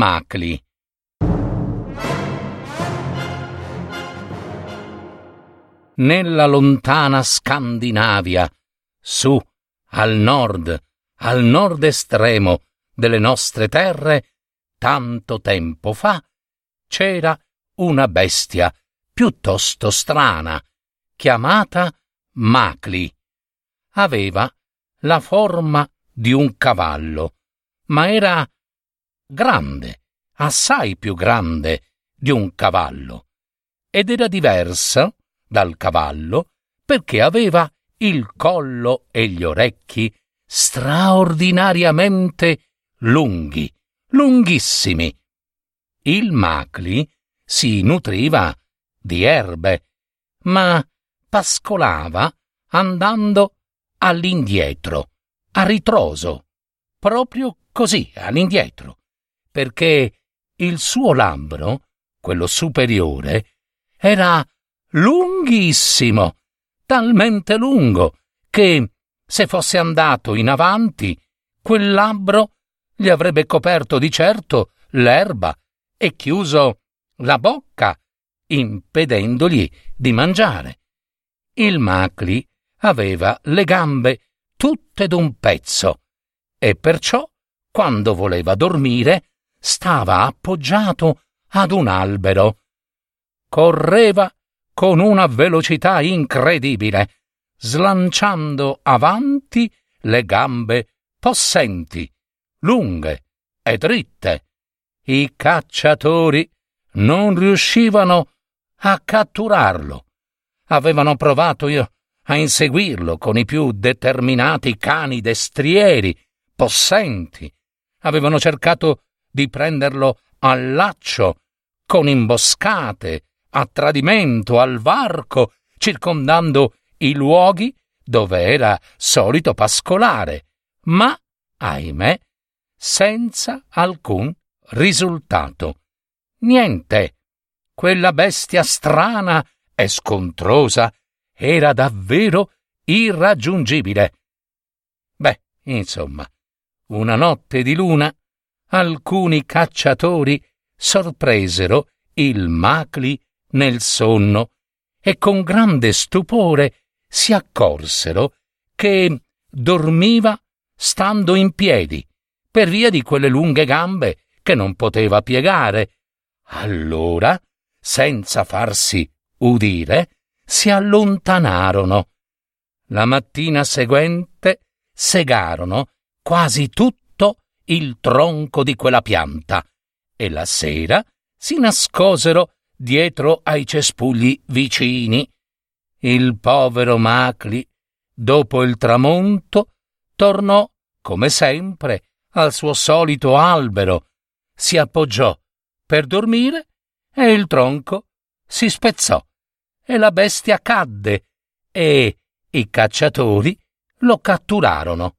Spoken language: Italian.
Macli Nella lontana Scandinavia, su al nord, al nord estremo delle nostre terre, tanto tempo fa, c'era una bestia piuttosto strana, chiamata Macli. Aveva la forma di un cavallo, ma era grande, assai più grande di un cavallo, ed era diversa dal cavallo perché aveva il collo e gli orecchi straordinariamente lunghi, lunghissimi. Il Macli si nutriva di erbe, ma pascolava andando all'indietro, a ritroso, proprio così all'indietro, perché il suo labbro, quello superiore, era lunghissimo talmente lungo che, se fosse andato in avanti, quel labbro gli avrebbe coperto di certo l'erba e chiuso la bocca, impedendogli di mangiare. Il Macli aveva le gambe tutte d'un pezzo e perciò, quando voleva dormire, stava appoggiato ad un albero. Correva con una velocità incredibile, slanciando avanti le gambe possenti, lunghe e dritte. I cacciatori non riuscivano a catturarlo. Avevano provato io a inseguirlo con i più determinati cani destrieri, possenti. Avevano cercato di prenderlo al laccio con imboscate, a tradimento, al varco, circondando i luoghi dove era solito pascolare, ma, ahimè, senza alcun risultato. Niente. Quella bestia strana e scontrosa era davvero irraggiungibile. Beh, insomma, una notte di luna, alcuni cacciatori sorpresero il Macli nel sonno e con grande stupore si accorsero che dormiva stando in piedi per via di quelle lunghe gambe che non poteva piegare. Allora, senza farsi udire, si allontanarono. La mattina seguente segarono quasi tutto il tronco di quella pianta e la sera si nascosero dietro ai cespugli vicini. Il povero Macli, dopo il tramonto, tornò, come sempre, al suo solito albero, si appoggiò per dormire e il tronco si spezzò e la bestia cadde e i cacciatori lo catturarono.